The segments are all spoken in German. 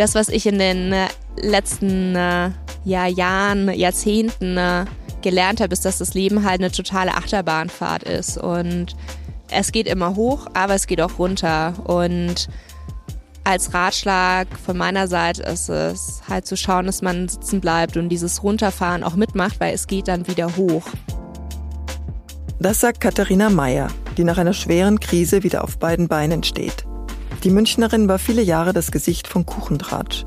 das, was ich in den äh, letzten äh, ja, Jahren, Jahrzehnten äh, gelernt habe, ist, dass das Leben halt eine totale Achterbahnfahrt ist. Und es geht immer hoch, aber es geht auch runter. Und als Ratschlag von meiner Seite ist es halt zu schauen, dass man sitzen bleibt und dieses Runterfahren auch mitmacht, weil es geht dann wieder hoch. Das sagt Katharina Meyer, die nach einer schweren Krise wieder auf beiden Beinen steht. Die Münchnerin war viele Jahre das Gesicht von Kuchentratsch.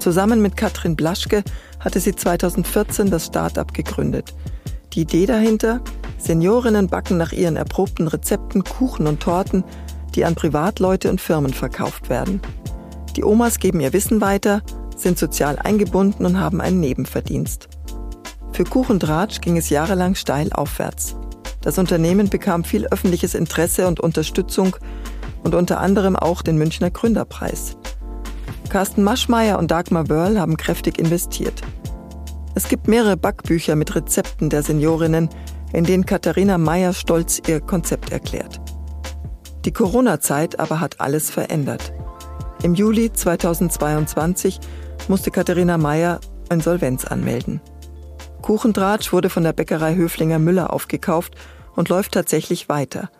Zusammen mit Katrin Blaschke hatte sie 2014 das Start-up gegründet. Die Idee dahinter? Seniorinnen backen nach ihren erprobten Rezepten Kuchen und Torten, die an Privatleute und Firmen verkauft werden. Die Omas geben ihr Wissen weiter, sind sozial eingebunden und haben einen Nebenverdienst. Für Kuchendratsch ging es jahrelang steil aufwärts. Das Unternehmen bekam viel öffentliches Interesse und Unterstützung und unter anderem auch den Münchner Gründerpreis. Carsten Maschmeyer und Dagmar Wörl haben kräftig investiert. Es gibt mehrere Backbücher mit Rezepten der Seniorinnen, in denen Katharina Meyer stolz ihr Konzept erklärt. Die Corona-Zeit aber hat alles verändert. Im Juli 2022 musste Katharina Meyer Insolvenz anmelden. Kuchendratsch wurde von der Bäckerei Höflinger Müller aufgekauft und läuft tatsächlich weiter.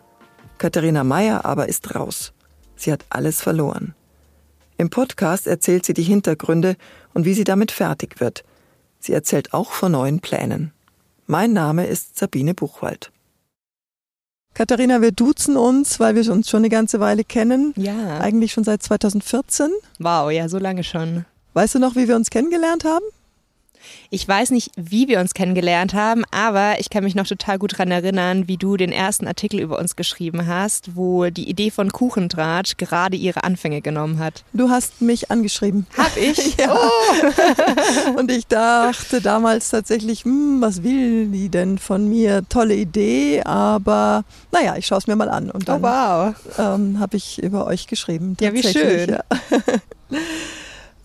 Katharina Meyer aber ist raus. Sie hat alles verloren. Im Podcast erzählt sie die Hintergründe und wie sie damit fertig wird. Sie erzählt auch von neuen Plänen. Mein Name ist Sabine Buchwald. Katharina, wir duzen uns, weil wir uns schon eine ganze Weile kennen. Ja. Eigentlich schon seit 2014. Wow, ja, so lange schon. Weißt du noch, wie wir uns kennengelernt haben? Ich weiß nicht, wie wir uns kennengelernt haben, aber ich kann mich noch total gut daran erinnern, wie du den ersten Artikel über uns geschrieben hast, wo die Idee von Kuchentratsch gerade ihre Anfänge genommen hat. Du hast mich angeschrieben. Hab ich? ja. Oh. Und ich dachte damals tatsächlich, hm, was will die denn von mir? Tolle Idee, aber naja, ich schaue es mir mal an. Und dann oh, wow. ähm, habe ich über euch geschrieben. Ja, wie schön. Ja.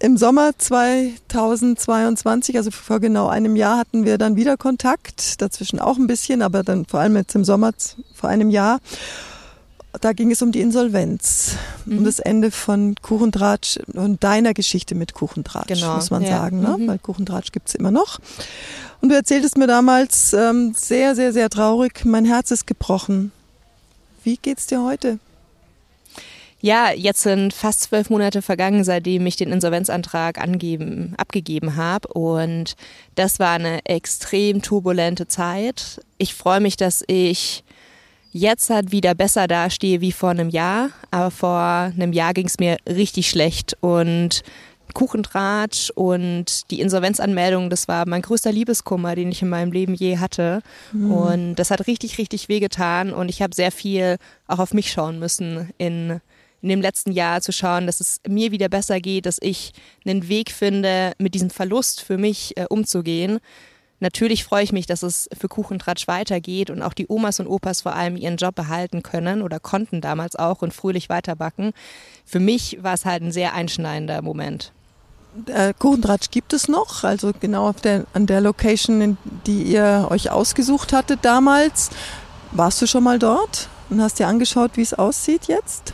Im Sommer 2022, also vor genau einem Jahr, hatten wir dann wieder Kontakt, dazwischen auch ein bisschen, aber dann vor allem jetzt im Sommer vor einem Jahr. Da ging es um die Insolvenz, mhm. um das Ende von Kuchendratsch und deiner Geschichte mit Kuchendratsch, genau. muss man ja. sagen, ne? Mhm. weil Kuchendratsch gibt's immer noch. Und du erzähltest mir damals ähm, sehr, sehr, sehr traurig, mein Herz ist gebrochen. Wie geht's dir heute? Ja, jetzt sind fast zwölf Monate vergangen, seitdem ich den Insolvenzantrag angeben, abgegeben habe. Und das war eine extrem turbulente Zeit. Ich freue mich, dass ich jetzt halt wieder besser dastehe wie vor einem Jahr. Aber vor einem Jahr ging es mir richtig schlecht. Und Kuchentratsch und die Insolvenzanmeldung, das war mein größter Liebeskummer, den ich in meinem Leben je hatte. Mhm. Und das hat richtig, richtig wehgetan. Und ich habe sehr viel auch auf mich schauen müssen in in dem letzten Jahr zu schauen, dass es mir wieder besser geht, dass ich einen Weg finde, mit diesem Verlust für mich äh, umzugehen. Natürlich freue ich mich, dass es für Kuchentratsch weitergeht und auch die Omas und Opas vor allem ihren Job behalten können oder konnten damals auch und fröhlich weiterbacken. Für mich war es halt ein sehr einschneidender Moment. Äh, Kuchentratsch gibt es noch, also genau der, an der Location, die ihr euch ausgesucht hattet damals. Warst du schon mal dort und hast dir angeschaut, wie es aussieht jetzt?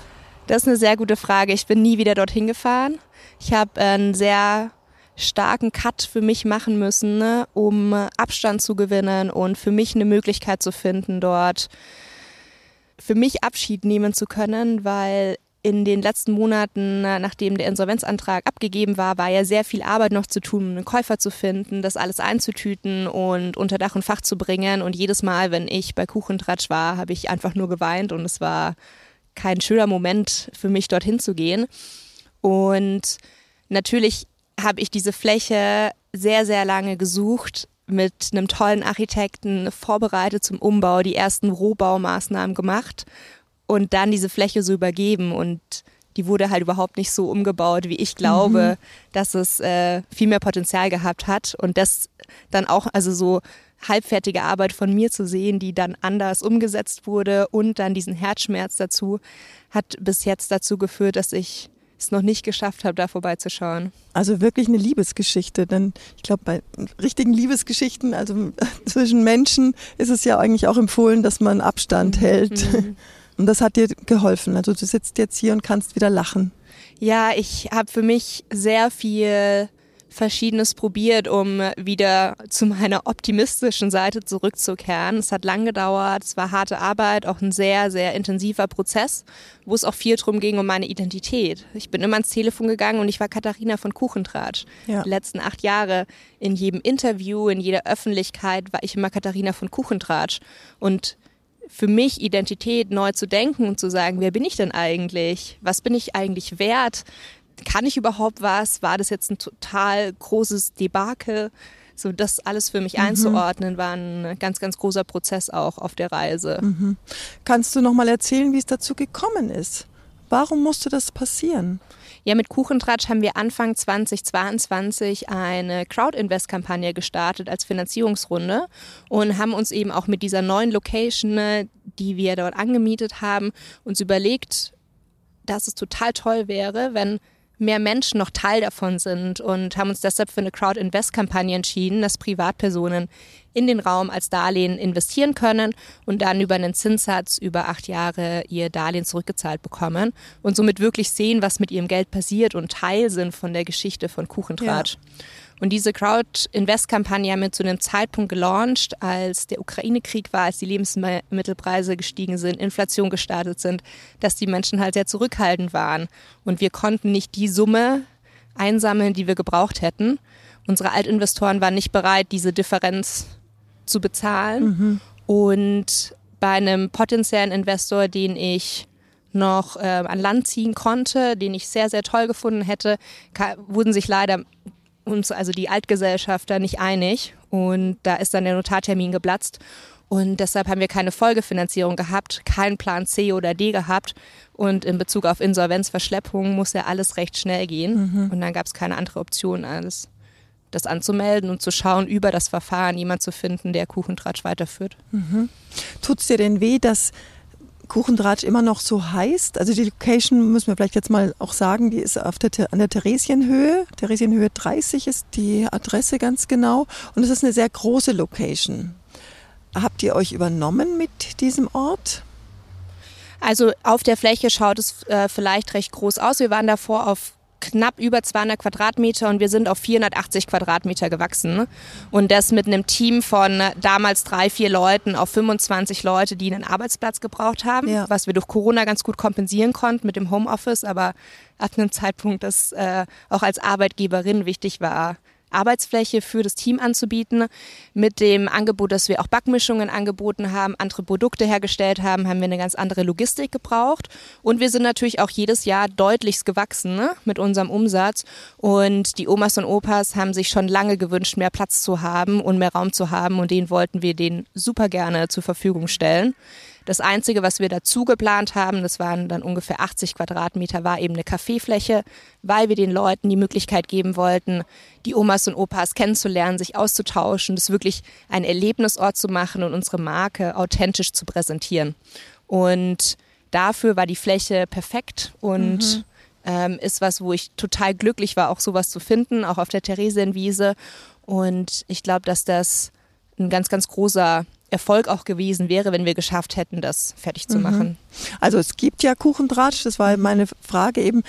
Das ist eine sehr gute Frage. Ich bin nie wieder dorthin gefahren. Ich habe einen sehr starken Cut für mich machen müssen, ne, um Abstand zu gewinnen und für mich eine Möglichkeit zu finden, dort für mich Abschied nehmen zu können, weil in den letzten Monaten, nachdem der Insolvenzantrag abgegeben war, war ja sehr viel Arbeit noch zu tun, einen Käufer zu finden, das alles einzutüten und unter Dach und Fach zu bringen. Und jedes Mal, wenn ich bei Kuchentratsch war, habe ich einfach nur geweint und es war kein schöner Moment für mich, dorthin zu gehen. Und natürlich habe ich diese Fläche sehr, sehr lange gesucht, mit einem tollen Architekten vorbereitet zum Umbau, die ersten Rohbaumaßnahmen gemacht und dann diese Fläche so übergeben und die wurde halt überhaupt nicht so umgebaut, wie ich glaube, mhm. dass es äh, viel mehr Potenzial gehabt hat und das dann auch, also so halbfertige Arbeit von mir zu sehen, die dann anders umgesetzt wurde und dann diesen Herzschmerz dazu, hat bis jetzt dazu geführt, dass ich es noch nicht geschafft habe, da vorbeizuschauen. Also wirklich eine Liebesgeschichte, denn ich glaube, bei richtigen Liebesgeschichten, also zwischen Menschen, ist es ja eigentlich auch empfohlen, dass man Abstand mhm. hält. Mhm. Und das hat dir geholfen. Also du sitzt jetzt hier und kannst wieder lachen. Ja, ich habe für mich sehr viel Verschiedenes probiert, um wieder zu meiner optimistischen Seite zurückzukehren. Es hat lang gedauert, es war harte Arbeit, auch ein sehr, sehr intensiver Prozess, wo es auch viel drum ging um meine Identität. Ich bin immer ans Telefon gegangen und ich war Katharina von Kuchentratsch. Ja. Die letzten acht Jahre in jedem Interview, in jeder Öffentlichkeit war ich immer Katharina von Kuchentratsch. Und für mich Identität neu zu denken und zu sagen, wer bin ich denn eigentlich? Was bin ich eigentlich wert? Kann ich überhaupt was? War das jetzt ein total großes Debakel? So, das alles für mich mhm. einzuordnen, war ein ganz, ganz großer Prozess auch auf der Reise. Mhm. Kannst du noch mal erzählen, wie es dazu gekommen ist? Warum musste das passieren? Ja, mit Kuchentratsch haben wir Anfang 2022 eine Crowd-Invest-Kampagne gestartet als Finanzierungsrunde und haben uns eben auch mit dieser neuen Location, die wir dort angemietet haben, uns überlegt, dass es total toll wäre, wenn mehr Menschen noch Teil davon sind und haben uns deshalb für eine Crowd-Invest-Kampagne entschieden, dass Privatpersonen in den Raum als Darlehen investieren können und dann über einen Zinssatz über acht Jahre ihr Darlehen zurückgezahlt bekommen und somit wirklich sehen, was mit ihrem Geld passiert und Teil sind von der Geschichte von Kuchentratsch. Ja. Und diese Crowd-Invest-Kampagne haben wir zu einem Zeitpunkt gelauncht, als der Ukraine-Krieg war, als die Lebensmittelpreise gestiegen sind, Inflation gestartet sind, dass die Menschen halt sehr zurückhaltend waren. Und wir konnten nicht die Summe einsammeln, die wir gebraucht hätten. Unsere Altinvestoren waren nicht bereit, diese Differenz zu bezahlen. Mhm. Und bei einem potenziellen Investor, den ich noch äh, an Land ziehen konnte, den ich sehr, sehr toll gefunden hätte, wurden sich leider uns, also die Altgesellschafter, nicht einig. Und da ist dann der Notartermin geplatzt. Und deshalb haben wir keine Folgefinanzierung gehabt, keinen Plan C oder D gehabt. Und in Bezug auf Insolvenzverschleppung muss ja alles recht schnell gehen. Mhm. Und dann gab es keine andere Option, als das anzumelden und zu schauen, über das Verfahren jemand zu finden, der Kuchentratsch weiterführt. Mhm. Tut es dir denn weh, dass Kuchendratsch immer noch so heißt. Also die Location müssen wir vielleicht jetzt mal auch sagen, die ist auf der, an der Theresienhöhe. Theresienhöhe 30 ist die Adresse ganz genau. Und es ist eine sehr große Location. Habt ihr euch übernommen mit diesem Ort? Also auf der Fläche schaut es äh, vielleicht recht groß aus. Wir waren davor auf knapp über 200 Quadratmeter und wir sind auf 480 Quadratmeter gewachsen. Und das mit einem Team von damals drei, vier Leuten auf 25 Leute, die einen Arbeitsplatz gebraucht haben, ja. was wir durch Corona ganz gut kompensieren konnten mit dem Homeoffice, aber ab einem Zeitpunkt, das äh, auch als Arbeitgeberin wichtig war, Arbeitsfläche für das Team anzubieten. Mit dem Angebot, dass wir auch Backmischungen angeboten haben, andere Produkte hergestellt haben, haben wir eine ganz andere Logistik gebraucht. Und wir sind natürlich auch jedes Jahr deutlichst gewachsen ne, mit unserem Umsatz. Und die Omas und Opas haben sich schon lange gewünscht, mehr Platz zu haben und mehr Raum zu haben. Und den wollten wir denen super gerne zur Verfügung stellen. Das Einzige, was wir dazu geplant haben, das waren dann ungefähr 80 Quadratmeter, war eben eine Kaffeefläche, weil wir den Leuten die Möglichkeit geben wollten, die Omas und Opas kennenzulernen, sich auszutauschen, das wirklich ein Erlebnisort zu machen und unsere Marke authentisch zu präsentieren. Und dafür war die Fläche perfekt und mhm. ähm, ist was, wo ich total glücklich war, auch sowas zu finden, auch auf der Theresienwiese. Und ich glaube, dass das ein ganz, ganz großer Erfolg auch gewesen wäre, wenn wir geschafft hätten, das fertig zu mhm. machen. Also es gibt ja Kuchentratsch, das war meine Frage eben.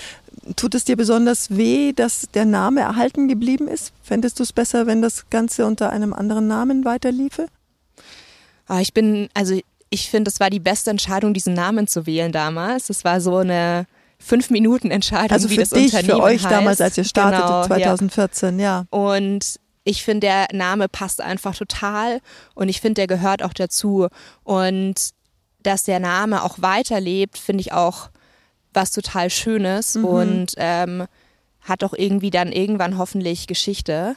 Tut es dir besonders weh, dass der Name erhalten geblieben ist? Fändest du es besser, wenn das Ganze unter einem anderen Namen weiterliefe? Ah, ich bin, also ich finde, es war die beste Entscheidung, diesen Namen zu wählen damals. Es war so eine fünf Minuten Entscheidung, also wie das dich, Unternehmen für euch heißt. damals, als ihr startet genau, 2014, ja. ja. Und ich finde, der Name passt einfach total und ich finde, der gehört auch dazu. Und dass der Name auch weiterlebt, finde ich auch was total Schönes mhm. und ähm, hat auch irgendwie dann irgendwann hoffentlich Geschichte.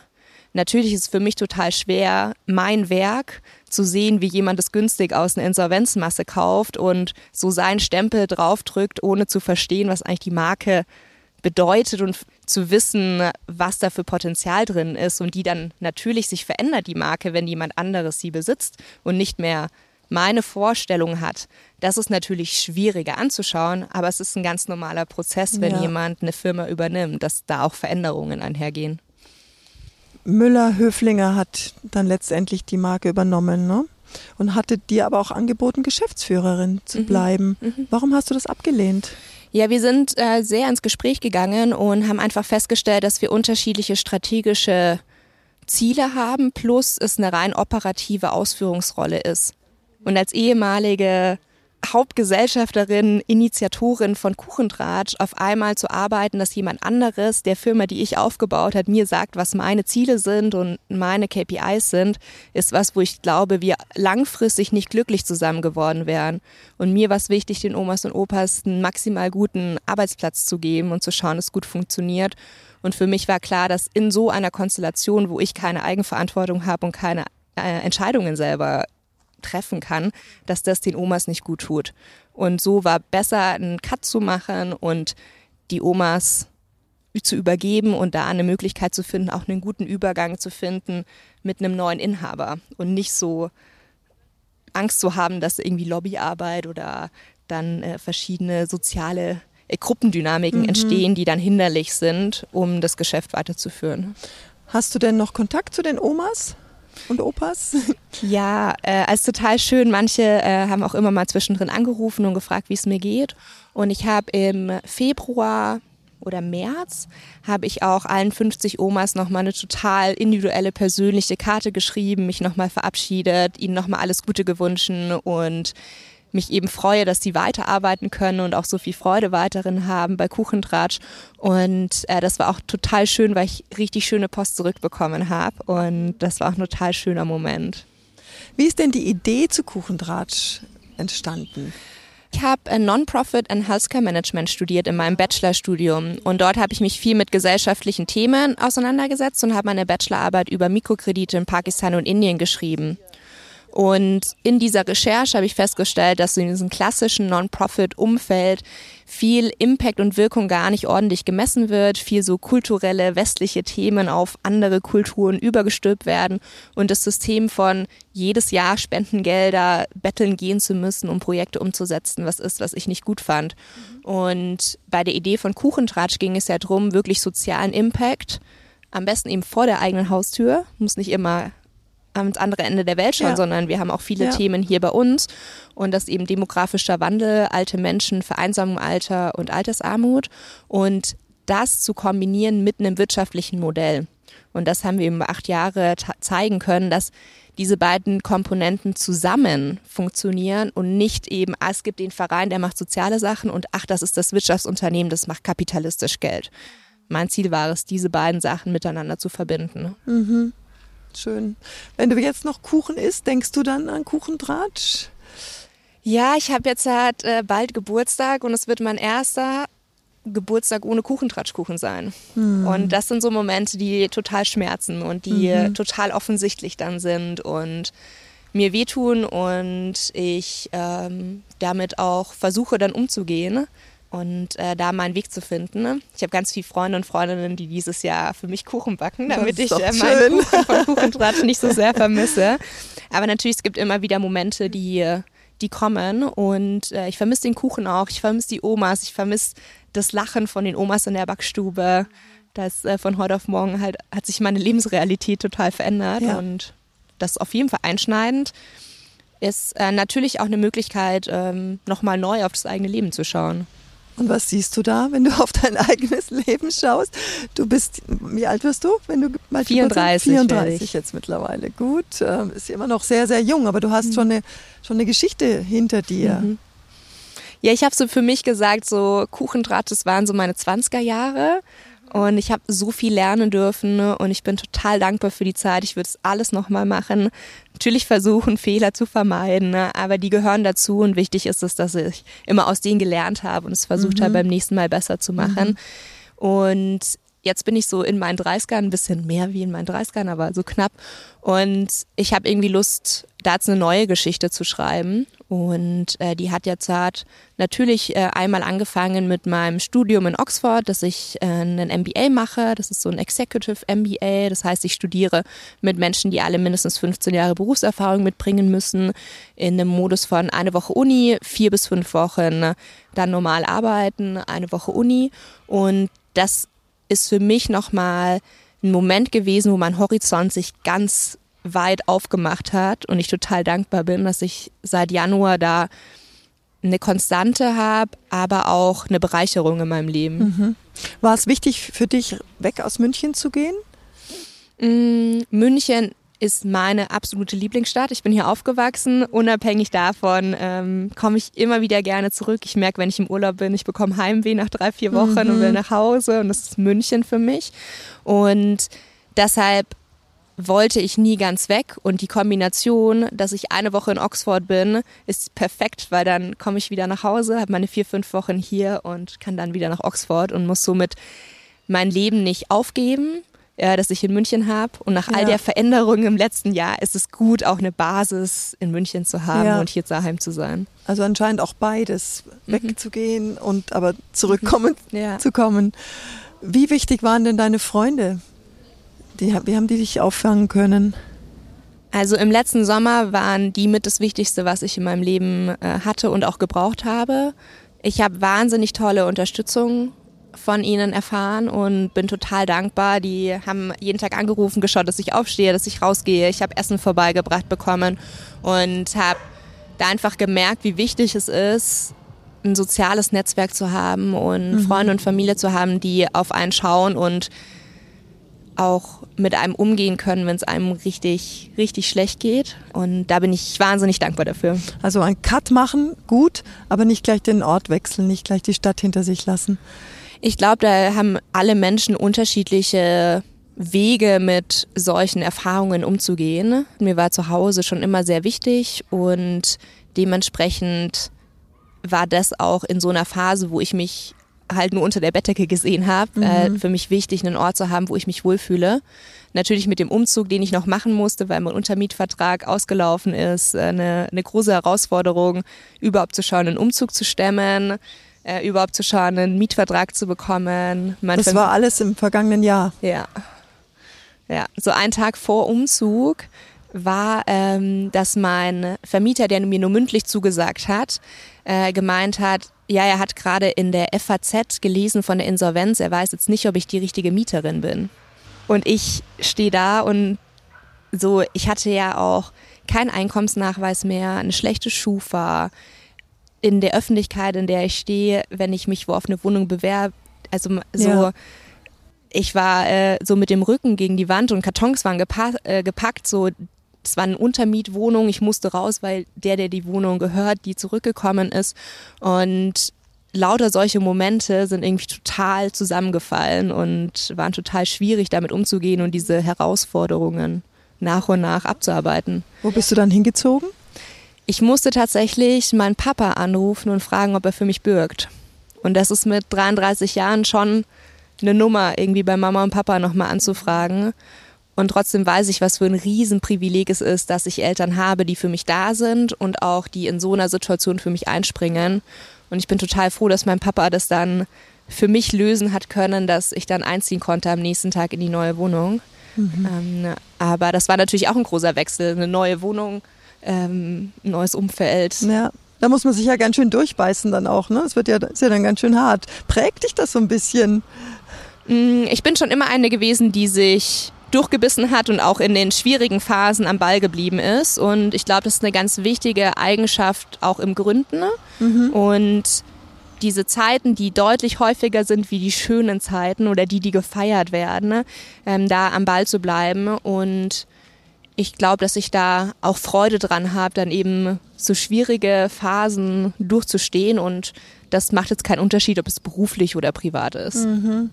Natürlich ist es für mich total schwer, mein Werk zu sehen, wie jemand es günstig aus einer Insolvenzmasse kauft und so seinen Stempel draufdrückt, ohne zu verstehen, was eigentlich die Marke bedeutet und zu wissen, was da für Potenzial drin ist und die dann natürlich sich verändert, die Marke, wenn jemand anderes sie besitzt und nicht mehr meine Vorstellung hat. Das ist natürlich schwieriger anzuschauen, aber es ist ein ganz normaler Prozess, wenn ja. jemand eine Firma übernimmt, dass da auch Veränderungen einhergehen. Müller-Höflinger hat dann letztendlich die Marke übernommen, ne? und hatte dir aber auch angeboten, Geschäftsführerin zu mhm. bleiben. Mhm. Warum hast du das abgelehnt? Ja, wir sind äh, sehr ins Gespräch gegangen und haben einfach festgestellt, dass wir unterschiedliche strategische Ziele haben, plus es eine rein operative Ausführungsrolle ist. Und als ehemalige Hauptgesellschafterin, Initiatorin von Kuchentratsch auf einmal zu arbeiten, dass jemand anderes der Firma, die ich aufgebaut hat, mir sagt, was meine Ziele sind und meine KPIs sind, ist was, wo ich glaube, wir langfristig nicht glücklich zusammen geworden wären. Und mir war es wichtig, den Omas und Opas einen maximal guten Arbeitsplatz zu geben und zu schauen, dass es gut funktioniert. Und für mich war klar, dass in so einer Konstellation, wo ich keine Eigenverantwortung habe und keine äh, Entscheidungen selber treffen kann, dass das den Omas nicht gut tut. Und so war besser, einen Cut zu machen und die Omas zu übergeben und da eine Möglichkeit zu finden, auch einen guten Übergang zu finden mit einem neuen Inhaber und nicht so Angst zu haben, dass irgendwie Lobbyarbeit oder dann äh, verschiedene soziale äh, Gruppendynamiken mhm. entstehen, die dann hinderlich sind, um das Geschäft weiterzuführen. Hast du denn noch Kontakt zu den Omas? Und Opas? Ja, äh, also total schön. Manche äh, haben auch immer mal zwischendrin angerufen und gefragt, wie es mir geht. Und ich habe im Februar oder März habe ich auch allen 50 Omas nochmal eine total individuelle persönliche Karte geschrieben, mich nochmal verabschiedet, ihnen nochmal alles Gute gewünscht und mich eben freue, dass sie weiterarbeiten können und auch so viel Freude weiterhin haben bei Kuchentratsch. Und äh, das war auch total schön, weil ich richtig schöne Post zurückbekommen habe. Und das war auch ein total schöner Moment. Wie ist denn die Idee zu Kuchentratsch entstanden? Ich habe Non-Profit and Healthcare Management studiert in meinem Bachelorstudium und dort habe ich mich viel mit gesellschaftlichen Themen auseinandergesetzt und habe meine Bachelorarbeit über Mikrokredite in Pakistan und Indien geschrieben. Und in dieser Recherche habe ich festgestellt, dass in diesem klassischen Non-Profit-Umfeld viel Impact und Wirkung gar nicht ordentlich gemessen wird, viel so kulturelle westliche Themen auf andere Kulturen übergestülpt werden und das System von jedes Jahr Spendengelder betteln gehen zu müssen, um Projekte umzusetzen, was ist, was ich nicht gut fand. Und bei der Idee von Kuchentratsch ging es ja darum, wirklich sozialen Impact, am besten eben vor der eigenen Haustür, muss nicht immer ans andere Ende der Welt schauen, ja. sondern wir haben auch viele ja. Themen hier bei uns und das eben demografischer Wandel, alte Menschen, Vereinsamung Alter und Altersarmut und das zu kombinieren mit einem wirtschaftlichen Modell. Und das haben wir über acht Jahre zeigen können, dass diese beiden Komponenten zusammen funktionieren und nicht eben, ah, es gibt den Verein, der macht soziale Sachen und ach, das ist das Wirtschaftsunternehmen, das macht kapitalistisch Geld. Mein Ziel war es, diese beiden Sachen miteinander zu verbinden. Mhm. Schön. Wenn du jetzt noch Kuchen isst, denkst du dann an Kuchentratsch? Ja, ich habe jetzt halt äh, bald Geburtstag und es wird mein erster Geburtstag ohne Kuchentratschkuchen sein. Hm. Und das sind so Momente, die total schmerzen und die mhm. total offensichtlich dann sind und mir wehtun und ich ähm, damit auch versuche dann umzugehen und äh, da meinen Weg zu finden. Ne? Ich habe ganz viele Freunde und Freundinnen, die dieses Jahr für mich Kuchen backen, damit ich äh, meinen Kuchen von Kuchentratsch nicht so sehr vermisse. Aber natürlich, es gibt immer wieder Momente, die, die kommen und äh, ich vermisse den Kuchen auch, ich vermisse die Omas, ich vermisse das Lachen von den Omas in der Backstube. Das äh, von heute auf morgen halt hat sich meine Lebensrealität total verändert ja. und das ist auf jeden Fall einschneidend ist äh, natürlich auch eine Möglichkeit, ähm, nochmal neu auf das eigene Leben zu schauen. Und was siehst du da, wenn du auf dein eigenes Leben schaust? Du bist, wie alt wirst du, wenn du mal 34. 34 jetzt mittlerweile. Gut, ähm, ist immer noch sehr, sehr jung, aber du hast mhm. schon, eine, schon eine Geschichte hinter dir. Mhm. Ja, ich habe so für mich gesagt, so Kuchendraht, das waren so meine 20er Jahre. Und ich habe so viel lernen dürfen ne? und ich bin total dankbar für die Zeit. Ich würde es alles nochmal machen. Natürlich versuchen, Fehler zu vermeiden, ne? aber die gehören dazu und wichtig ist es, dass ich immer aus denen gelernt habe und es versucht mhm. habe, beim nächsten Mal besser zu machen. Mhm. Und jetzt bin ich so in meinen 30ern, ein bisschen mehr wie in meinen 30ern, aber so knapp. Und ich habe irgendwie Lust, da jetzt eine neue Geschichte zu schreiben. Und äh, die hat jetzt halt natürlich äh, einmal angefangen mit meinem Studium in Oxford, dass ich äh, einen MBA mache. Das ist so ein Executive MBA. Das heißt, ich studiere mit Menschen, die alle mindestens 15 Jahre Berufserfahrung mitbringen müssen, in einem Modus von eine Woche Uni, vier bis fünf Wochen dann normal arbeiten, eine Woche Uni. Und das ist für mich nochmal ein Moment gewesen, wo mein Horizont sich ganz weit aufgemacht hat und ich total dankbar bin, dass ich seit Januar da eine Konstante habe, aber auch eine Bereicherung in meinem Leben. Mhm. War es wichtig für dich, weg aus München zu gehen? Mm, München ist meine absolute Lieblingsstadt. Ich bin hier aufgewachsen. Unabhängig davon ähm, komme ich immer wieder gerne zurück. Ich merke, wenn ich im Urlaub bin, ich bekomme Heimweh nach drei, vier Wochen mhm. und will nach Hause. Und das ist München für mich. Und deshalb wollte ich nie ganz weg und die Kombination, dass ich eine Woche in Oxford bin, ist perfekt, weil dann komme ich wieder nach Hause, habe meine vier, fünf Wochen hier und kann dann wieder nach Oxford und muss somit mein Leben nicht aufgeben, äh, das ich in München habe. Und nach ja. all der Veränderung im letzten Jahr ist es gut, auch eine Basis in München zu haben ja. und hier daheim zu sein. Also anscheinend auch beides, mhm. wegzugehen und aber zurückkommen mhm. ja. zu kommen. Wie wichtig waren denn deine Freunde die, wie haben die dich auffangen können? Also im letzten Sommer waren die mit das Wichtigste, was ich in meinem Leben äh, hatte und auch gebraucht habe. Ich habe wahnsinnig tolle Unterstützung von ihnen erfahren und bin total dankbar. Die haben jeden Tag angerufen, geschaut, dass ich aufstehe, dass ich rausgehe. Ich habe Essen vorbeigebracht bekommen und habe da einfach gemerkt, wie wichtig es ist, ein soziales Netzwerk zu haben und mhm. Freunde und Familie zu haben, die auf einen schauen und auch mit einem umgehen können, wenn es einem richtig, richtig schlecht geht. Und da bin ich wahnsinnig dankbar dafür. Also ein Cut machen, gut, aber nicht gleich den Ort wechseln, nicht gleich die Stadt hinter sich lassen. Ich glaube, da haben alle Menschen unterschiedliche Wege mit solchen Erfahrungen umzugehen. Mir war zu Hause schon immer sehr wichtig und dementsprechend war das auch in so einer Phase, wo ich mich halt nur unter der Bettdecke gesehen habe, äh, mhm. äh, für mich wichtig, einen Ort zu haben, wo ich mich wohlfühle. Natürlich mit dem Umzug, den ich noch machen musste, weil mein Untermietvertrag ausgelaufen ist, äh, eine, eine große Herausforderung, überhaupt zu schauen, einen Umzug zu stemmen, äh, überhaupt zu schauen, einen Mietvertrag zu bekommen. Mein das war alles im vergangenen Jahr. Ja. Ja, so ein Tag vor Umzug war, ähm, dass mein Vermieter, der mir nur mündlich zugesagt hat, äh, gemeint hat, ja, er hat gerade in der FAZ gelesen von der Insolvenz. Er weiß jetzt nicht, ob ich die richtige Mieterin bin. Und ich stehe da und so, ich hatte ja auch keinen Einkommensnachweis mehr, eine schlechte Schufa. In der Öffentlichkeit, in der ich stehe, wenn ich mich wo auf eine Wohnung bewerbe, also so, ja. ich war äh, so mit dem Rücken gegen die Wand und Kartons waren gepa äh, gepackt, so es war eine Untermietwohnung. Ich musste raus, weil der, der die Wohnung gehört, die zurückgekommen ist. Und lauter solche Momente sind irgendwie total zusammengefallen und waren total schwierig, damit umzugehen und diese Herausforderungen nach und nach abzuarbeiten. Wo bist du dann hingezogen? Ich musste tatsächlich meinen Papa anrufen und fragen, ob er für mich bürgt. Und das ist mit 33 Jahren schon eine Nummer, irgendwie bei Mama und Papa nochmal anzufragen. Und trotzdem weiß ich, was für ein Riesenprivileg es ist, dass ich Eltern habe, die für mich da sind und auch die in so einer Situation für mich einspringen. Und ich bin total froh, dass mein Papa das dann für mich lösen hat können, dass ich dann einziehen konnte am nächsten Tag in die neue Wohnung. Mhm. Ähm, aber das war natürlich auch ein großer Wechsel. Eine neue Wohnung, ähm, ein neues Umfeld. Ja. Da muss man sich ja ganz schön durchbeißen dann auch, ne? Es wird ja, ist ja dann ganz schön hart. Prägt dich das so ein bisschen? Mm, ich bin schon immer eine gewesen, die sich durchgebissen hat und auch in den schwierigen Phasen am Ball geblieben ist. Und ich glaube, das ist eine ganz wichtige Eigenschaft auch im Gründen. Mhm. Und diese Zeiten, die deutlich häufiger sind wie die schönen Zeiten oder die, die gefeiert werden, ähm, da am Ball zu bleiben. Und ich glaube, dass ich da auch Freude dran habe, dann eben so schwierige Phasen durchzustehen. Und das macht jetzt keinen Unterschied, ob es beruflich oder privat ist. Mhm.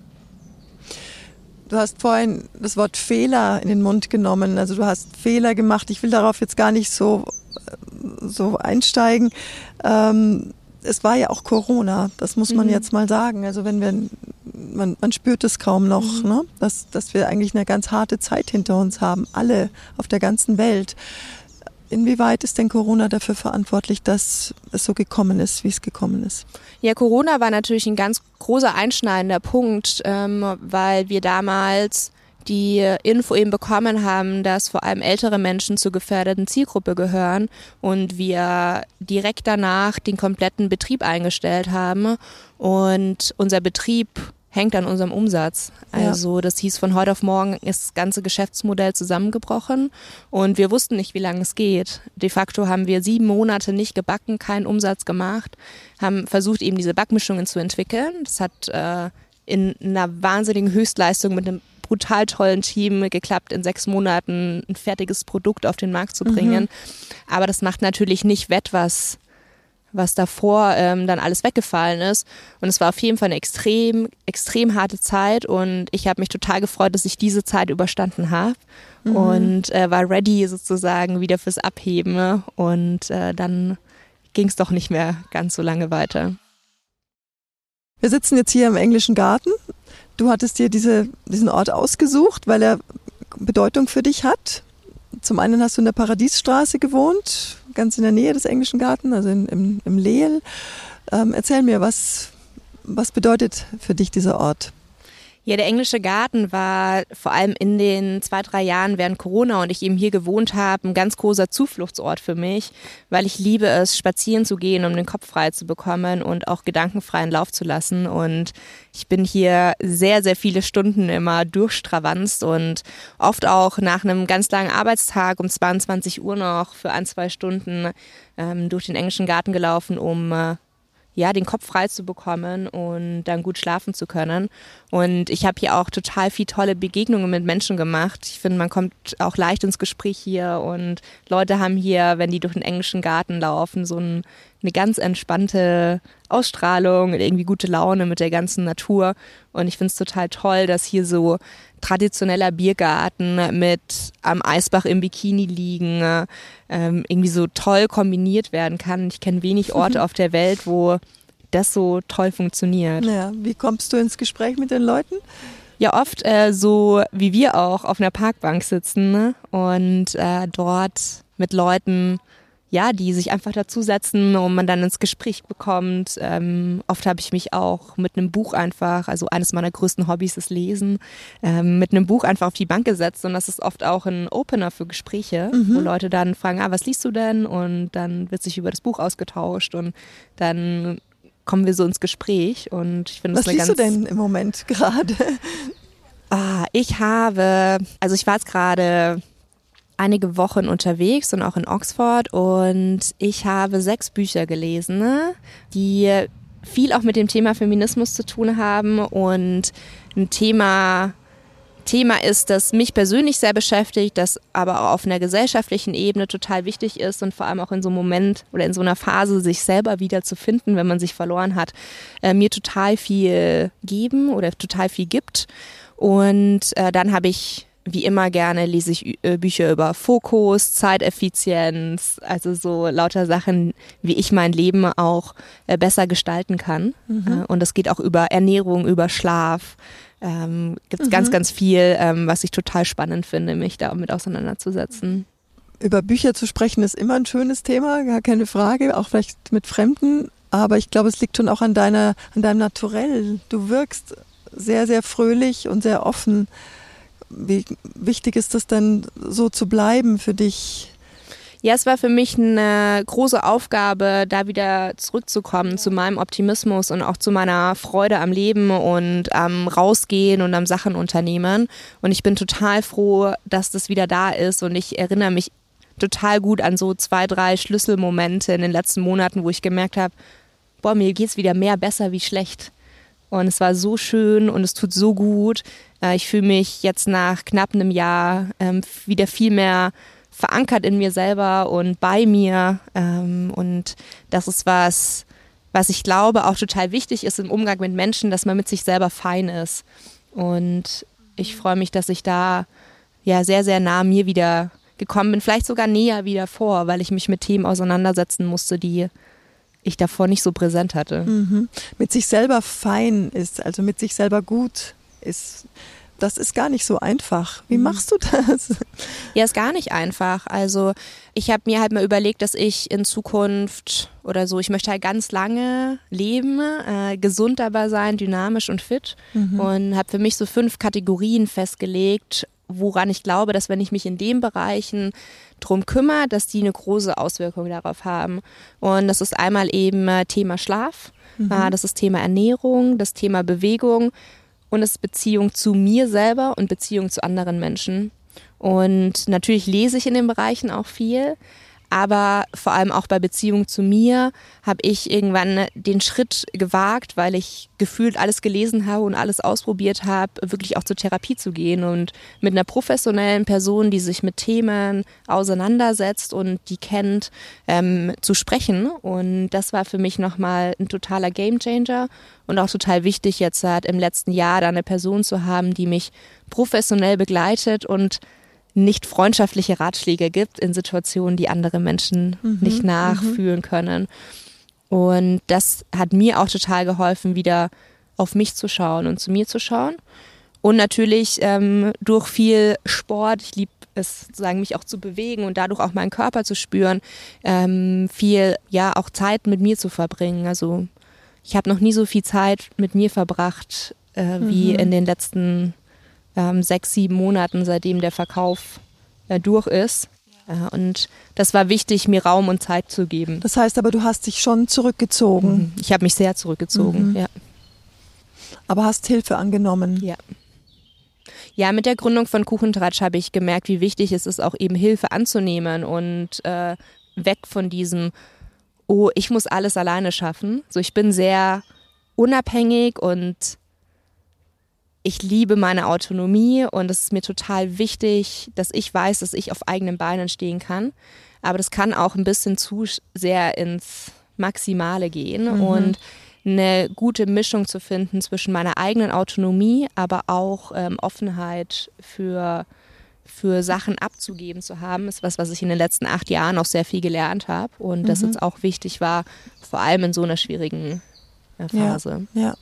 Du hast vorhin das Wort Fehler in den Mund genommen. Also du hast Fehler gemacht. Ich will darauf jetzt gar nicht so, so einsteigen. Ähm, es war ja auch Corona, das muss man mhm. jetzt mal sagen. Also wenn wir, man, man spürt es kaum noch, mhm. ne? dass, dass wir eigentlich eine ganz harte Zeit hinter uns haben, alle auf der ganzen Welt. Inwieweit ist denn Corona dafür verantwortlich, dass es so gekommen ist, wie es gekommen ist? Ja, Corona war natürlich ein ganz großer einschneidender Punkt, ähm, weil wir damals die Info eben bekommen haben, dass vor allem ältere Menschen zur gefährdeten Zielgruppe gehören und wir direkt danach den kompletten Betrieb eingestellt haben und unser Betrieb hängt an unserem Umsatz. Also ja. das hieß, von heute auf morgen ist das ganze Geschäftsmodell zusammengebrochen und wir wussten nicht, wie lange es geht. De facto haben wir sieben Monate nicht gebacken, keinen Umsatz gemacht, haben versucht, eben diese Backmischungen zu entwickeln. Das hat äh, in einer wahnsinnigen Höchstleistung mit einem brutal tollen Team geklappt, in sechs Monaten ein fertiges Produkt auf den Markt zu bringen. Mhm. Aber das macht natürlich nicht wett, was was davor ähm, dann alles weggefallen ist. Und es war auf jeden Fall eine extrem, extrem harte Zeit und ich habe mich total gefreut, dass ich diese Zeit überstanden habe mhm. und äh, war ready sozusagen wieder fürs Abheben und äh, dann ging es doch nicht mehr ganz so lange weiter. Wir sitzen jetzt hier im englischen Garten. Du hattest dir diese, diesen Ort ausgesucht, weil er Bedeutung für dich hat. Zum einen hast du in der Paradiesstraße gewohnt, ganz in der Nähe des Englischen Gartens, also in, im, im Leel. Ähm, erzähl mir, was, was bedeutet für dich dieser Ort? Ja, der englische Garten war vor allem in den zwei, drei Jahren während Corona und ich eben hier gewohnt habe, ein ganz großer Zufluchtsort für mich, weil ich liebe es, spazieren zu gehen, um den Kopf frei zu bekommen und auch gedankenfreien Lauf zu lassen. Und ich bin hier sehr, sehr viele Stunden immer durchstravanzt und oft auch nach einem ganz langen Arbeitstag um 22 Uhr noch für ein, zwei Stunden ähm, durch den englischen Garten gelaufen, um äh, ja, den Kopf frei zu bekommen und dann gut schlafen zu können. Und ich habe hier auch total viel tolle Begegnungen mit Menschen gemacht. Ich finde, man kommt auch leicht ins Gespräch hier und Leute haben hier, wenn die durch den englischen Garten laufen, so ein, eine ganz entspannte Ausstrahlung, irgendwie gute Laune mit der ganzen Natur. Und ich finde es total toll, dass hier so traditioneller Biergarten mit am Eisbach im Bikini liegen ähm, irgendwie so toll kombiniert werden kann. Ich kenne wenig Orte auf der Welt, wo das so toll funktioniert. Ja, wie kommst du ins Gespräch mit den Leuten? Ja, oft äh, so wie wir auch auf einer Parkbank sitzen ne? und äh, dort mit Leuten ja, die sich einfach dazusetzen und man dann ins Gespräch bekommt. Ähm, oft habe ich mich auch mit einem Buch einfach, also eines meiner größten Hobbys ist Lesen, ähm, mit einem Buch einfach auf die Bank gesetzt und das ist oft auch ein Opener für Gespräche, mhm. wo Leute dann fragen, ah, was liest du denn? Und dann wird sich über das Buch ausgetauscht und dann kommen wir so ins Gespräch und ich finde das eine ganz... Was liest du denn im Moment gerade? Ah, ich habe, also ich war jetzt gerade einige Wochen unterwegs und auch in Oxford und ich habe sechs Bücher gelesen, ne, die viel auch mit dem Thema Feminismus zu tun haben und ein Thema Thema ist, das mich persönlich sehr beschäftigt, das aber auch auf einer gesellschaftlichen Ebene total wichtig ist und vor allem auch in so einem Moment oder in so einer Phase, sich selber wieder zu finden, wenn man sich verloren hat, äh, mir total viel geben oder total viel gibt. Und äh, dann habe ich wie immer gerne lese ich äh, Bücher über Fokus, Zeiteffizienz, also so lauter Sachen, wie ich mein Leben auch äh, besser gestalten kann. Mhm. Äh, und das geht auch über Ernährung, über Schlaf. Ähm, Gibt es mhm. ganz, ganz viel, ähm, was ich total spannend finde, mich damit auseinanderzusetzen. Über Bücher zu sprechen ist immer ein schönes Thema, gar keine Frage, auch vielleicht mit Fremden. Aber ich glaube, es liegt schon auch an deiner, an deinem Naturell. Du wirkst sehr, sehr fröhlich und sehr offen. Wie wichtig ist es denn, so zu bleiben für dich? Ja, es war für mich eine große Aufgabe, da wieder zurückzukommen zu meinem Optimismus und auch zu meiner Freude am Leben und am Rausgehen und am Sachen unternehmen. Und ich bin total froh, dass das wieder da ist und ich erinnere mich total gut an so zwei, drei Schlüsselmomente in den letzten Monaten, wo ich gemerkt habe, boah, mir geht's wieder mehr besser wie schlecht. Und es war so schön und es tut so gut. Äh, ich fühle mich jetzt nach knapp einem Jahr ähm, wieder viel mehr verankert in mir selber und bei mir. Ähm, und das ist was, was ich glaube auch total wichtig ist im Umgang mit Menschen, dass man mit sich selber fein ist. Und ich freue mich, dass ich da ja sehr, sehr nah mir wieder gekommen bin, vielleicht sogar näher wieder vor, weil ich mich mit Themen auseinandersetzen musste, die ich davor nicht so präsent hatte. Mhm. Mit sich selber fein ist, also mit sich selber gut ist. Das ist gar nicht so einfach. Wie mhm. machst du das? Ja, ist gar nicht einfach. Also ich habe mir halt mal überlegt, dass ich in Zukunft oder so, ich möchte halt ganz lange leben, äh, gesund dabei sein, dynamisch und fit mhm. und habe für mich so fünf Kategorien festgelegt, woran ich glaube, dass wenn ich mich in den Bereichen drum kümmere, dass die eine große Auswirkung darauf haben. Und das ist einmal eben äh, Thema Schlaf, mhm. Das ist Thema Ernährung, das Thema Bewegung und es ist Beziehung zu mir selber und Beziehung zu anderen Menschen. Und natürlich lese ich in den Bereichen auch viel, aber vor allem auch bei Beziehung zu mir habe ich irgendwann den Schritt gewagt, weil ich gefühlt alles gelesen habe und alles ausprobiert habe, wirklich auch zur Therapie zu gehen und mit einer professionellen Person, die sich mit Themen auseinandersetzt und die kennt, ähm, zu sprechen. Und das war für mich nochmal ein totaler Gamechanger und auch total wichtig jetzt halt im letzten Jahr da eine Person zu haben, die mich professionell begleitet und nicht freundschaftliche Ratschläge gibt in Situationen, die andere Menschen mhm. nicht nachfühlen mhm. können. Und das hat mir auch total geholfen, wieder auf mich zu schauen und zu mir zu schauen. Und natürlich ähm, durch viel Sport, ich liebe es sozusagen, mich auch zu bewegen und dadurch auch meinen Körper zu spüren, ähm, viel, ja, auch Zeit mit mir zu verbringen. Also ich habe noch nie so viel Zeit mit mir verbracht äh, wie mhm. in den letzten ähm, sechs, sieben Monaten, seitdem der Verkauf äh, durch ist. Ja, und das war wichtig, mir Raum und Zeit zu geben. Das heißt aber, du hast dich schon zurückgezogen. Mhm. Ich habe mich sehr zurückgezogen, mhm. ja. Aber hast Hilfe angenommen. Ja. Ja, mit der Gründung von Kuchentratsch habe ich gemerkt, wie wichtig es ist, auch eben Hilfe anzunehmen und äh, weg von diesem, oh, ich muss alles alleine schaffen. So, ich bin sehr unabhängig und ich liebe meine Autonomie und es ist mir total wichtig, dass ich weiß, dass ich auf eigenen Beinen stehen kann. Aber das kann auch ein bisschen zu sehr ins Maximale gehen mhm. und eine gute Mischung zu finden zwischen meiner eigenen Autonomie, aber auch ähm, Offenheit für, für Sachen abzugeben zu haben, ist was, was ich in den letzten acht Jahren auch sehr viel gelernt habe und mhm. das jetzt auch wichtig war, vor allem in so einer schwierigen äh, Phase. Ja, ja.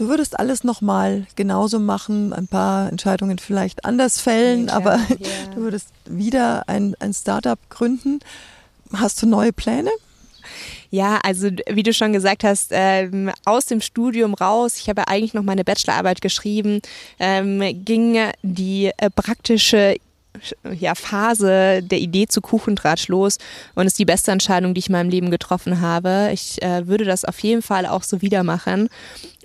Du würdest alles nochmal genauso machen, ein paar Entscheidungen vielleicht anders fällen, ja, aber ja. du würdest wieder ein, ein Startup gründen. Hast du neue Pläne? Ja, also wie du schon gesagt hast, ähm, aus dem Studium raus, ich habe eigentlich noch meine Bachelorarbeit geschrieben, ähm, ging die äh, praktische ja, Phase der Idee zu Kuchentratsch los und ist die beste Entscheidung, die ich in meinem Leben getroffen habe. Ich äh, würde das auf jeden Fall auch so wieder machen.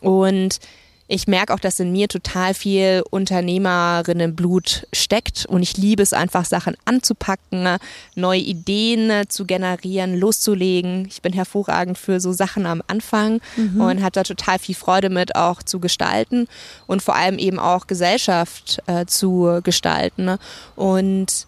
Und ich merke auch, dass in mir total viel Unternehmerinnenblut steckt und ich liebe es einfach, Sachen anzupacken, neue Ideen zu generieren, loszulegen. Ich bin hervorragend für so Sachen am Anfang mhm. und hatte da total viel Freude mit, auch zu gestalten und vor allem eben auch Gesellschaft äh, zu gestalten. Und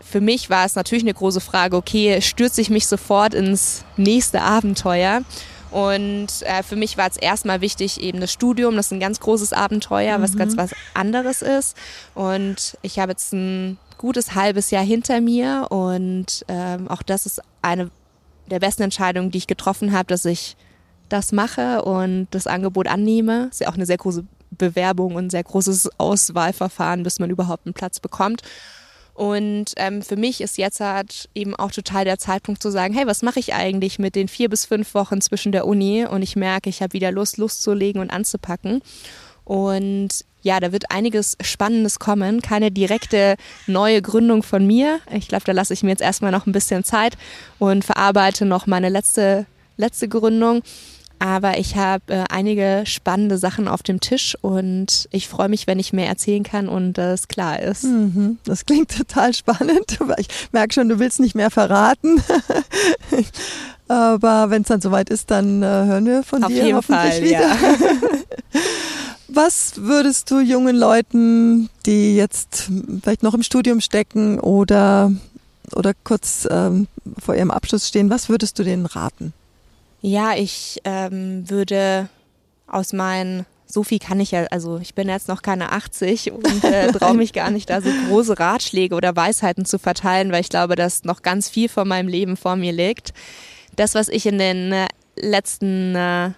für mich war es natürlich eine große Frage, okay, stürze ich mich sofort ins nächste Abenteuer? Und äh, für mich war es erstmal wichtig, eben das Studium, das ist ein ganz großes Abenteuer, mhm. was ganz was anderes ist. Und ich habe jetzt ein gutes halbes Jahr hinter mir und ähm, auch das ist eine der besten Entscheidungen, die ich getroffen habe, dass ich das mache und das Angebot annehme. Ist ja auch eine sehr große Bewerbung und ein sehr großes Auswahlverfahren, bis man überhaupt einen Platz bekommt. Und ähm, für mich ist jetzt halt eben auch total der Zeitpunkt zu sagen, hey, was mache ich eigentlich mit den vier bis fünf Wochen zwischen der Uni? Und ich merke, ich habe wieder Lust, Lust zu legen und anzupacken. Und ja, da wird einiges Spannendes kommen. Keine direkte neue Gründung von mir. Ich glaube, da lasse ich mir jetzt erstmal noch ein bisschen Zeit und verarbeite noch meine letzte, letzte Gründung. Aber ich habe äh, einige spannende Sachen auf dem Tisch und ich freue mich, wenn ich mehr erzählen kann und das klar ist. Mhm, das klingt total spannend. Ich merke schon, du willst nicht mehr verraten. Aber wenn es dann soweit ist, dann äh, hören wir von auf dir jeden hoffentlich Fall, wieder. Ja. Was würdest du jungen Leuten, die jetzt vielleicht noch im Studium stecken oder, oder kurz ähm, vor ihrem Abschluss stehen, was würdest du denen raten? Ja, ich ähm, würde aus meinen so viel kann ich ja, also ich bin jetzt noch keine 80 und äh, traue mich gar nicht, da so große Ratschläge oder Weisheiten zu verteilen, weil ich glaube, dass noch ganz viel von meinem Leben vor mir liegt. Das, was ich in den äh, letzten äh,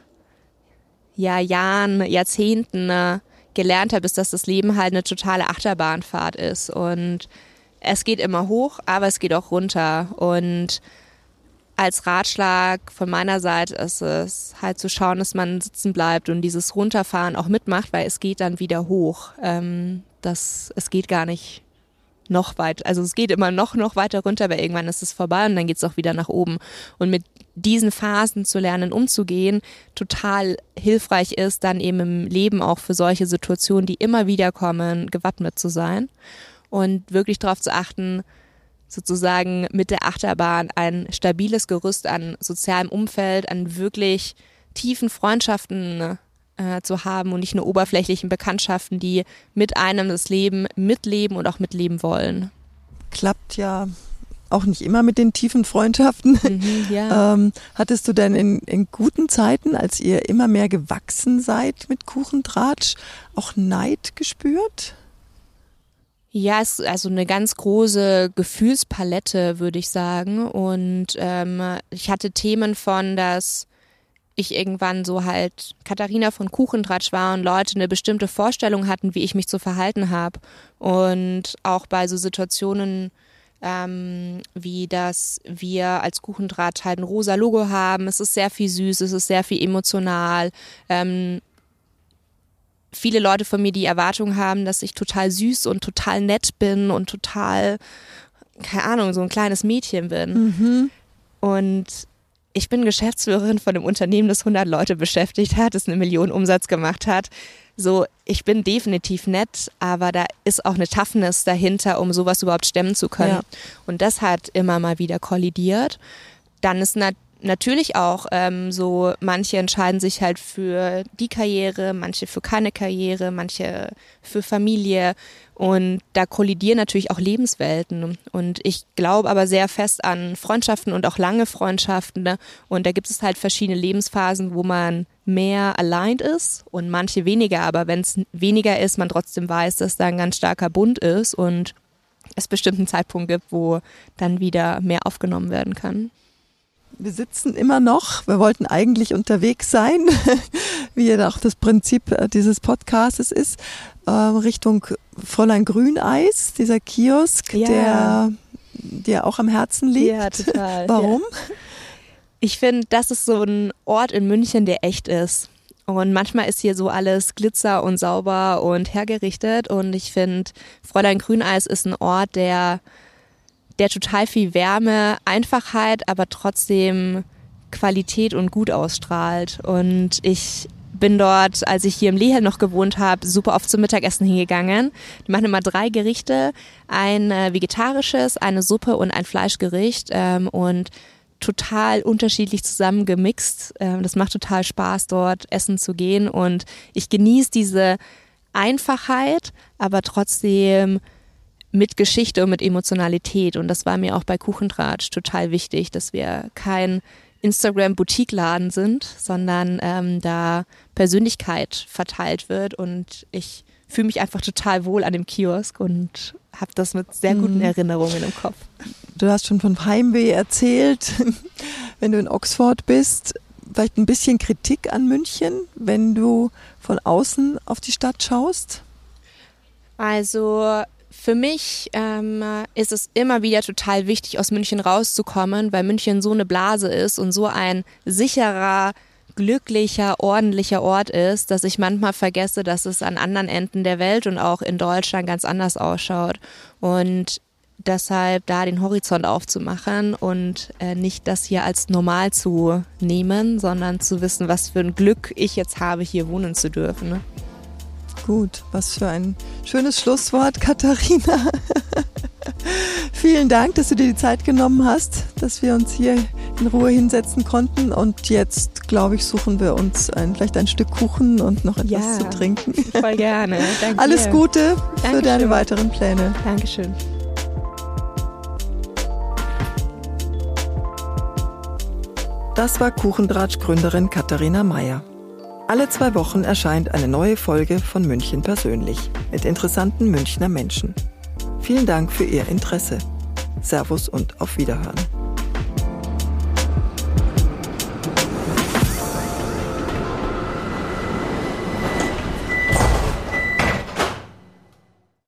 ja, Jahren, Jahrzehnten äh, gelernt habe, ist, dass das Leben halt eine totale Achterbahnfahrt ist und es geht immer hoch, aber es geht auch runter und als Ratschlag von meiner Seite ist es halt zu schauen, dass man sitzen bleibt und dieses Runterfahren auch mitmacht, weil es geht dann wieder hoch. Ähm, das, es geht gar nicht noch weit, also es geht immer noch, noch weiter runter, aber irgendwann ist es vorbei und dann geht es auch wieder nach oben. Und mit diesen Phasen zu lernen, umzugehen, total hilfreich ist, dann eben im Leben auch für solche Situationen, die immer wieder kommen, gewappnet zu sein und wirklich darauf zu achten, sozusagen mit der Achterbahn ein stabiles Gerüst an sozialem Umfeld, an wirklich tiefen Freundschaften äh, zu haben und nicht nur oberflächlichen Bekanntschaften, die mit einem das Leben mitleben und auch mitleben wollen. Klappt ja auch nicht immer mit den tiefen Freundschaften. Mhm, ja. ähm, hattest du denn in, in guten Zeiten, als ihr immer mehr gewachsen seid mit Kuchentratsch, auch Neid gespürt? Ja, es ist also eine ganz große Gefühlspalette, würde ich sagen. Und ähm, ich hatte Themen von, dass ich irgendwann so halt Katharina von Kuchentratsch war und Leute eine bestimmte Vorstellung hatten, wie ich mich zu verhalten habe. Und auch bei so Situationen, ähm, wie dass wir als Kuchendraht halt ein rosa Logo haben. Es ist sehr viel süß, es ist sehr viel emotional. Ähm, viele Leute von mir die Erwartung haben, dass ich total süß und total nett bin und total, keine Ahnung, so ein kleines Mädchen bin. Mhm. Und ich bin Geschäftsführerin von einem Unternehmen, das 100 Leute beschäftigt hat, das eine Million Umsatz gemacht hat. So, ich bin definitiv nett, aber da ist auch eine Toughness dahinter, um sowas überhaupt stemmen zu können. Ja. Und das hat immer mal wieder kollidiert. Dann ist natürlich natürlich auch ähm, so, manche entscheiden sich halt für die Karriere, manche für keine Karriere, manche für Familie. Und da kollidieren natürlich auch Lebenswelten. Und ich glaube aber sehr fest an Freundschaften und auch lange Freundschaften. Ne? Und da gibt es halt verschiedene Lebensphasen, wo man mehr aligned ist und manche weniger. Aber wenn es weniger ist, man trotzdem weiß, dass da ein ganz starker Bund ist und es bestimmten Zeitpunkt gibt, wo dann wieder mehr aufgenommen werden kann. Wir sitzen immer noch. Wir wollten eigentlich unterwegs sein, wie ja auch das Prinzip äh, dieses Podcasts ist, äh, Richtung Fräulein Grüneis, dieser Kiosk, ja. der dir auch am Herzen liegt. Ja, total. Warum? Ja. Ich finde, das ist so ein Ort in München, der echt ist. Und manchmal ist hier so alles glitzer und sauber und hergerichtet. Und ich finde, Fräulein Grüneis ist ein Ort, der der total viel Wärme, Einfachheit, aber trotzdem Qualität und gut ausstrahlt. Und ich bin dort, als ich hier im Lehel noch gewohnt habe, super oft zum Mittagessen hingegangen. Die machen immer drei Gerichte, ein äh, vegetarisches, eine Suppe und ein Fleischgericht ähm, und total unterschiedlich zusammengemixt. Ähm, das macht total Spaß, dort essen zu gehen und ich genieße diese Einfachheit, aber trotzdem mit Geschichte und mit Emotionalität. Und das war mir auch bei Kuchentratsch total wichtig, dass wir kein Instagram-Boutique-Laden sind, sondern ähm, da Persönlichkeit verteilt wird. Und ich fühle mich einfach total wohl an dem Kiosk und habe das mit sehr guten mhm. Erinnerungen im Kopf. Du hast schon von Heimweh erzählt, wenn du in Oxford bist. Vielleicht ein bisschen Kritik an München, wenn du von außen auf die Stadt schaust? Also für mich ähm, ist es immer wieder total wichtig, aus München rauszukommen, weil München so eine Blase ist und so ein sicherer, glücklicher, ordentlicher Ort ist, dass ich manchmal vergesse, dass es an anderen Enden der Welt und auch in Deutschland ganz anders ausschaut. Und deshalb da den Horizont aufzumachen und äh, nicht das hier als normal zu nehmen, sondern zu wissen, was für ein Glück ich jetzt habe, hier wohnen zu dürfen. Ne? Gut, was für ein schönes Schlusswort, Katharina. Vielen Dank, dass du dir die Zeit genommen hast, dass wir uns hier in Ruhe hinsetzen konnten. Und jetzt, glaube ich, suchen wir uns ein, vielleicht ein Stück Kuchen und noch etwas ja, zu trinken. Voll gerne. Danke Alles dir. Gute Dankeschön. für deine weiteren Pläne. Dankeschön. Das war Kuchendratsch-Gründerin Katharina Meyer. Alle zwei Wochen erscheint eine neue Folge von München persönlich mit interessanten Münchner Menschen. Vielen Dank für Ihr Interesse. Servus und auf Wiederhören.